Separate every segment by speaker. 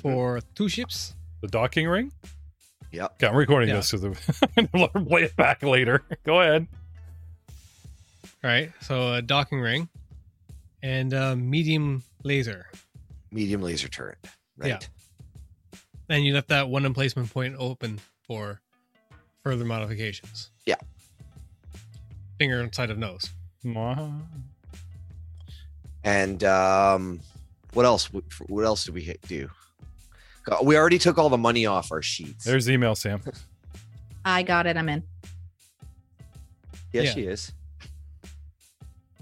Speaker 1: for two ships.
Speaker 2: The docking ring.
Speaker 3: Yep.
Speaker 2: Okay, I'm recording
Speaker 1: Yeah.
Speaker 2: this so the let her play it back later. Go ahead.
Speaker 1: All right, so a docking ring and a medium laser.
Speaker 3: Medium laser turret. Right.
Speaker 1: Yeah. And you left that one emplacement point open for further modifications.
Speaker 3: Yeah.
Speaker 1: Finger inside of nose.
Speaker 2: Mwah.
Speaker 3: And um, what else? What else did we do? We already took all the money off our sheets.
Speaker 2: There's the email, Sam.
Speaker 4: I got it. I'm in.
Speaker 3: yes,
Speaker 1: yeah.
Speaker 3: she is.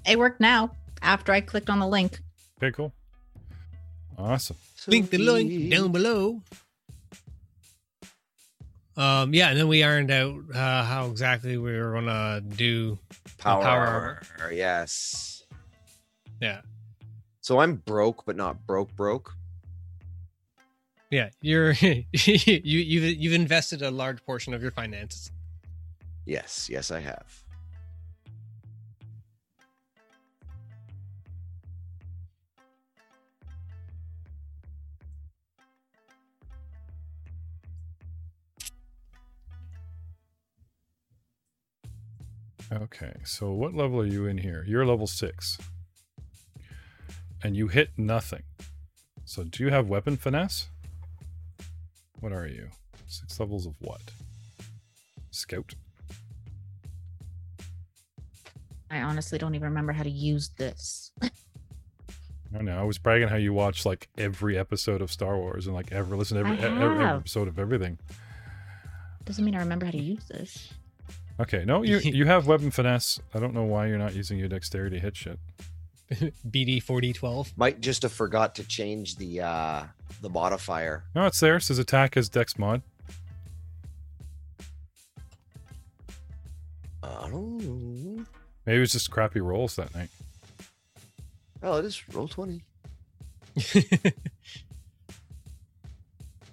Speaker 4: It worked now after I clicked on the link.
Speaker 2: Okay, cool. Awesome.
Speaker 1: Link the link down below. Um, yeah, and then we ironed out uh, how exactly we were gonna do.
Speaker 3: Power,
Speaker 1: power.
Speaker 3: Yes.
Speaker 1: Yeah,
Speaker 3: So I'm broke, but not broke. Broke.
Speaker 1: Yeah. You're you you've you've invested a large portion of your finances.
Speaker 3: Yes. Yes, I have.
Speaker 2: Okay, so what level are you in here? You're level six. And you hit nothing. So do you have weapon finesse? What are you? Six levels of what? Scout?
Speaker 4: I honestly don't even remember how to use this.
Speaker 2: I don't know. I was bragging how you watch like every episode of Star Wars and like ever listen to every, every episode of everything.
Speaker 4: Doesn't mean I remember how to use this.
Speaker 2: Okay, no, you you have weapon finesse. I don't know why you're not using your dexterity to hit shit.
Speaker 1: BD forty twelve.
Speaker 3: Might just have forgot to change the uh the modifier.
Speaker 2: No, it's there. It says attack as dex mod.
Speaker 3: I don't know.
Speaker 2: Maybe it was just crappy rolls that night.
Speaker 3: Oh, it is roll twenty.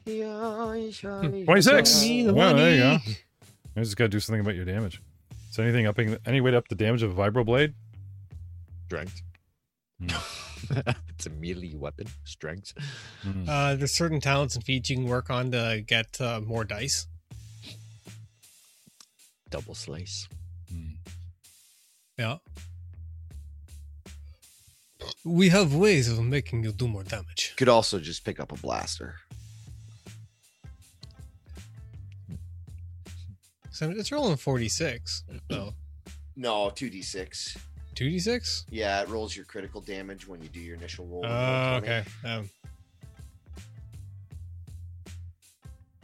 Speaker 2: Twenty six. Well, there you go.
Speaker 1: money.
Speaker 2: I just gotta do something about your damage. Is there anything upping any way to up the damage of a vibroblade?
Speaker 5: Strength. it's a melee weapon. Strength.
Speaker 2: Hmm.
Speaker 1: Uh, there's certain talents and feats you can work on to get uh, more dice.
Speaker 5: Double slice.
Speaker 2: Hmm.
Speaker 1: Yeah. We have ways of making you do more damage.
Speaker 3: Could also just pick up a blaster.
Speaker 1: So it's rolling 46. So
Speaker 3: No, two d six.
Speaker 1: 2d6?
Speaker 3: Yeah, it rolls your critical damage when you do your initial roll.
Speaker 1: Oh,
Speaker 3: of roll
Speaker 1: okay. Um,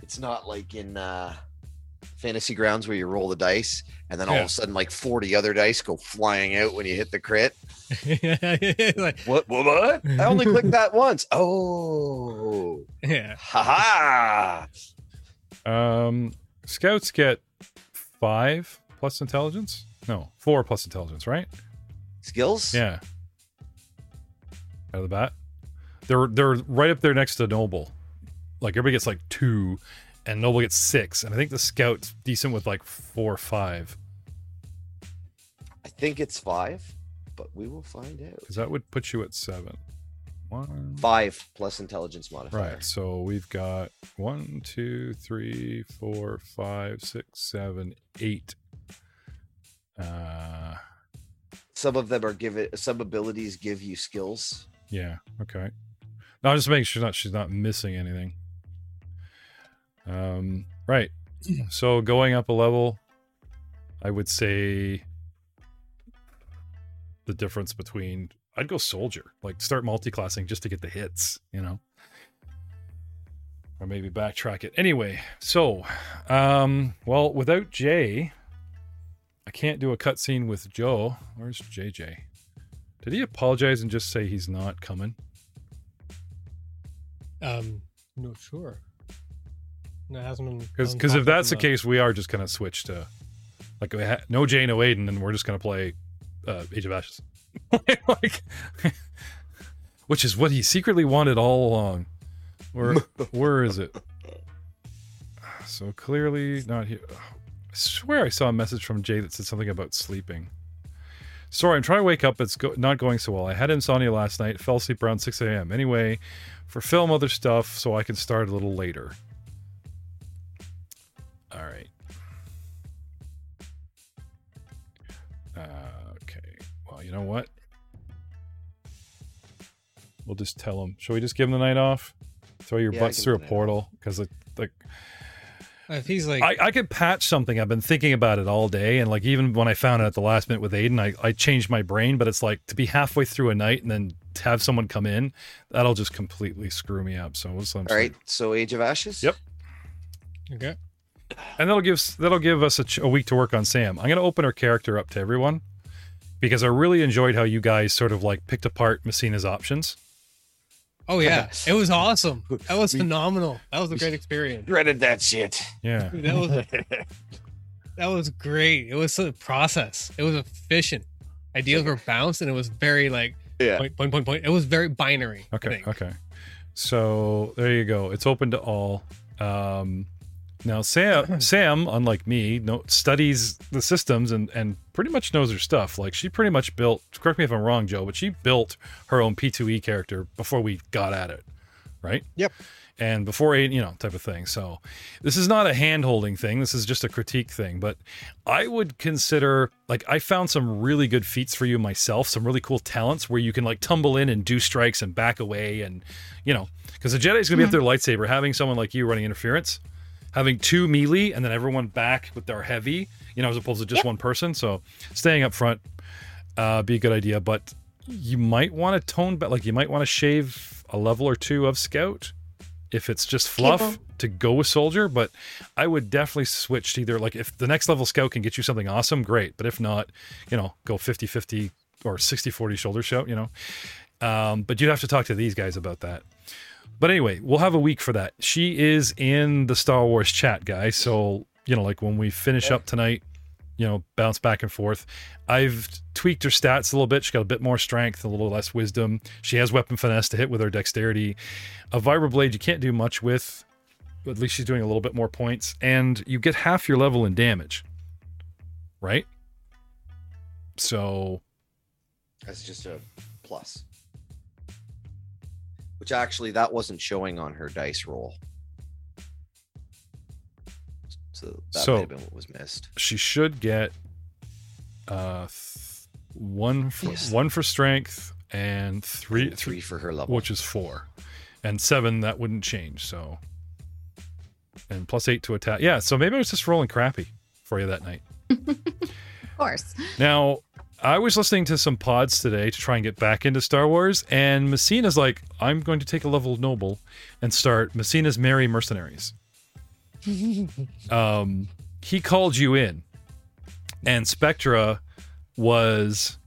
Speaker 3: It's not like in uh fantasy grounds where you roll the dice and then all of a sudden like 40 other dice go flying out when you hit the crit.
Speaker 1: like,
Speaker 3: What what? I only clicked that once. Oh.
Speaker 1: yeah.
Speaker 3: Ha ha.
Speaker 2: Um, scouts get five plus intelligence. No, four plus intelligence, right?
Speaker 3: Skills?
Speaker 2: Yeah. Out of the bat, they're they're right up there next to noble. Like everybody gets like two, and noble gets six, and I think the scout's decent with like four or five.
Speaker 3: I think it's five, but we will find out.
Speaker 2: Because that would put you at seven. One.
Speaker 3: Five plus intelligence modifier.
Speaker 2: Right. So we've got one, two, three, four, five, six, seven, eight. Uh,
Speaker 3: Some of them are given some abilities give you skills.
Speaker 2: yeah. Okay. No, I'm just making sure not she's not missing anything. Um. Right. So going up a level, I would say the difference between I'd go soldier, like start multi-classing just to get the hits, you know. Or maybe backtrack it. Anyway, so um well without Jay, I can't do a cutscene with Joe. Where's JJ? Did he apologize and just say he's not coming?
Speaker 1: Um, no, sure. No, it hasn't been.
Speaker 2: Because if that's the case, we are just gonna switch to like we ha- no Jay, no Aiden, and we're just gonna play uh, Age of Ashes, like, which is what he secretly wanted all along. Where where is it? So clearly not here. I swear I saw a message from Jay that said something about sleeping. Sorry, I'm trying to wake up. It's go- not going so well. I had insomnia last night. Fell asleep around 6 a.m. Anyway, for film other stuff so I can start a little later. All right. Uh, okay. Well, you know what? We'll just tell him. Shall we just give him the night off? Throw your
Speaker 3: Yeah,
Speaker 2: butts through a
Speaker 3: him the night
Speaker 2: portal because like
Speaker 1: If he's like,
Speaker 2: I, I could patch something. I've been thinking about it all day, and like even when I found it at the last minute with Aiden, I, I changed my brain. But it's like to be halfway through a night and then to have someone come in, that'll just completely screw me up. So, so I'm
Speaker 3: All right. So Age of Ashes.
Speaker 2: Yep.
Speaker 1: okay,
Speaker 2: and that'll give that'll give us a, ch- a week to work on Sam. I'm gonna open her character up to everyone because I really enjoyed how you guys sort of like picked apart Messina's options.
Speaker 1: Oh yeah, it was awesome. That was
Speaker 5: We-
Speaker 1: phenomenal. That was a great experience.
Speaker 3: Dreaded that shit.
Speaker 2: Yeah,
Speaker 1: Dude, that was that was great. It was a process. It was efficient. Ideas were bounced, and it was very like
Speaker 3: Yeah.
Speaker 1: point, point, point, point. It was very binary.
Speaker 2: Okay. Okay. So there you go. It's open to all. Um, now Sam, Sam, unlike me, no, studies the systems and and pretty much knows her stuff. Like she pretty much built. Correct me if I'm wrong, Joe, but she built her own P2E character before we got at it, right?
Speaker 5: Yep.
Speaker 2: And before eight, you know, type of thing. So this is not a hand holding thing. This is just a critique thing. But I would consider like I found some really good feats for you myself, some really cool talents where you can like tumble in and do strikes and back away and you know, because the Jedi's gonna be up hmm. their lightsaber, having someone like you running interference, having two melee and then everyone back with their heavy, you know, as opposed to just one person. So staying up front uh be a good idea, but you might want to tone back like you might want to shave a level or two of scout if it's just fluff to go with soldier, but I would definitely switch to either like if the next level scout can get you something awesome, great. But if not, you know, go 50 50 or 60 40 soldier scout, you know. Um, but you'd have to talk to these guys about that. But anyway, we'll have a week for that. She is in the Star Wars chat, guys. So, you know, like when we finish up tonight, you know, bounce back and forth. I've tweaked her stats a little bit. She's got a bit more strength, a little less wisdom. She has weapon finesse to hit with her dexterity. A vibroblade you can't do much with. At least she's doing a little bit more points, and you get half your level in damage. Right? So
Speaker 3: That's just a plus. Which actually that wasn't showing on her dice roll. So that
Speaker 2: So-
Speaker 3: might have been what was missed.
Speaker 2: she should get uh th- one for
Speaker 3: Yes.
Speaker 2: one for strength and three,
Speaker 3: Three,
Speaker 2: three
Speaker 3: for her level.
Speaker 2: which is four and seven that wouldn't change so and plus eight to attack yeah so maybe i was just rolling crappy for you that night
Speaker 4: Of course.
Speaker 2: now i was listening to some pods today to try and get back into star wars and messina's like i'm going to take a level noble and start messina's merry mercenaries um he called you in and spectra was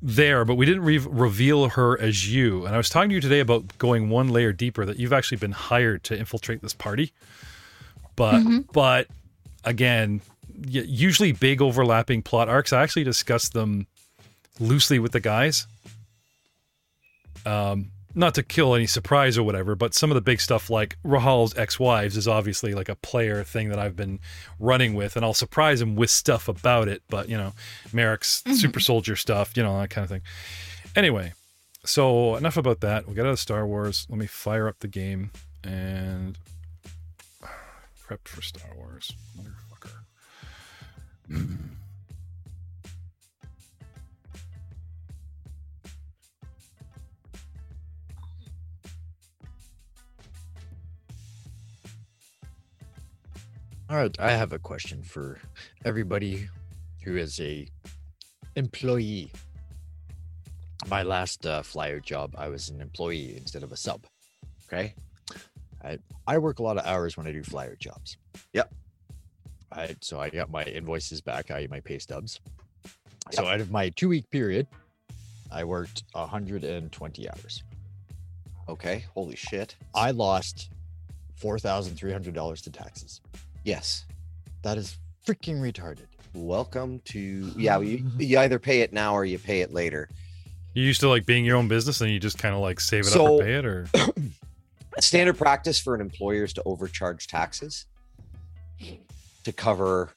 Speaker 2: there, but we didn't re- reveal her as you. And I was talking to you today about going one layer deeper that you've actually been hired to infiltrate this party. But but again, usually big overlapping plot arcs. I actually discussed them loosely with the guys. Um, not to kill any surprise or whatever, but some of the big stuff like Rahal's ex-wives is obviously like a player thing that I've been running with, and I'll surprise him with stuff about it. But you know, Merrick's super soldier stuff, you know, that kind of thing. Anyway, so enough about that. We got out of Star Wars. Let me fire up the game and prepped for Star Wars, motherfucker.
Speaker 5: All right, I have a question for everybody who is a employee. My last uh, flyer job, I was an employee instead of a sub.
Speaker 3: Okay.
Speaker 5: I work a lot of hours when I do flyer jobs.
Speaker 3: Yep.
Speaker 5: I so I got my invoices back, i.e. my pay stubs. So out of my two week period, I worked 120 hours.
Speaker 3: Okay. Holy shit.
Speaker 5: I lost four thousand three hundred dollars to taxes.
Speaker 3: Yes.
Speaker 5: That is freaking retarded.
Speaker 3: Welcome to yeah. You, you either pay it now or you pay it later.
Speaker 2: You used to like being your own business, and you just kind of like save it up
Speaker 3: So-
Speaker 2: or pay it, or
Speaker 3: Standard practice for an employer is to overcharge taxes to cover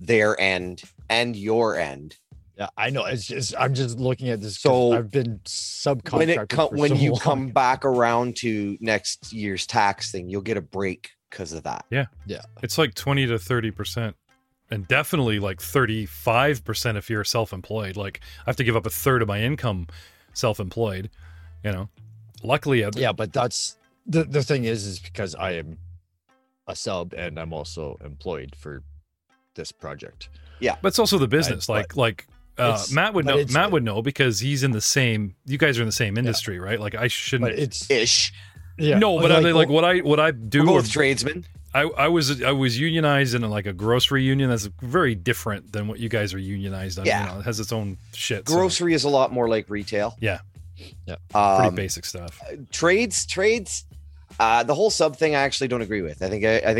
Speaker 3: their end and your end
Speaker 5: Yeah, I know. It's just I'm just looking at this.
Speaker 3: So,
Speaker 5: I've been subcontracted
Speaker 3: when it co-
Speaker 5: for
Speaker 3: when
Speaker 5: so
Speaker 3: you
Speaker 5: long.
Speaker 3: come back around to next year's tax thing, you'll get a break because of that. Yeah, yeah.
Speaker 2: It's like 20 to 30%. And definitely like 35% if you're self-employed. Like I have to give up a third of my income self-employed, you know. Luckily, I,
Speaker 5: Yeah, but that's the the thing is, is because I am a sub and I'm also employed for this project. Yeah.
Speaker 2: But it's also the business.
Speaker 5: but
Speaker 2: like like uh, Matt would know. Matt would know because he's in the same. You guys are in the same industry, right? Like I shouldn't.
Speaker 5: But it's
Speaker 3: Ish.
Speaker 5: yeah.
Speaker 2: no, but I, like,
Speaker 5: well,
Speaker 2: what I what I
Speaker 3: We're
Speaker 2: do. Or,
Speaker 3: both tradesmen.
Speaker 2: I I was I was unionized in like a grocery union. That's very different than what you guys are unionized on.
Speaker 3: Yeah.
Speaker 2: you know, it has its own shit. so
Speaker 3: Grocery is a lot more like retail.
Speaker 2: Yeah.
Speaker 5: Yeah.
Speaker 2: pretty
Speaker 3: Um,
Speaker 2: basic stuff.
Speaker 3: trades, trades. Uh, the whole sub thing, I actually don't agree with. I think I, I think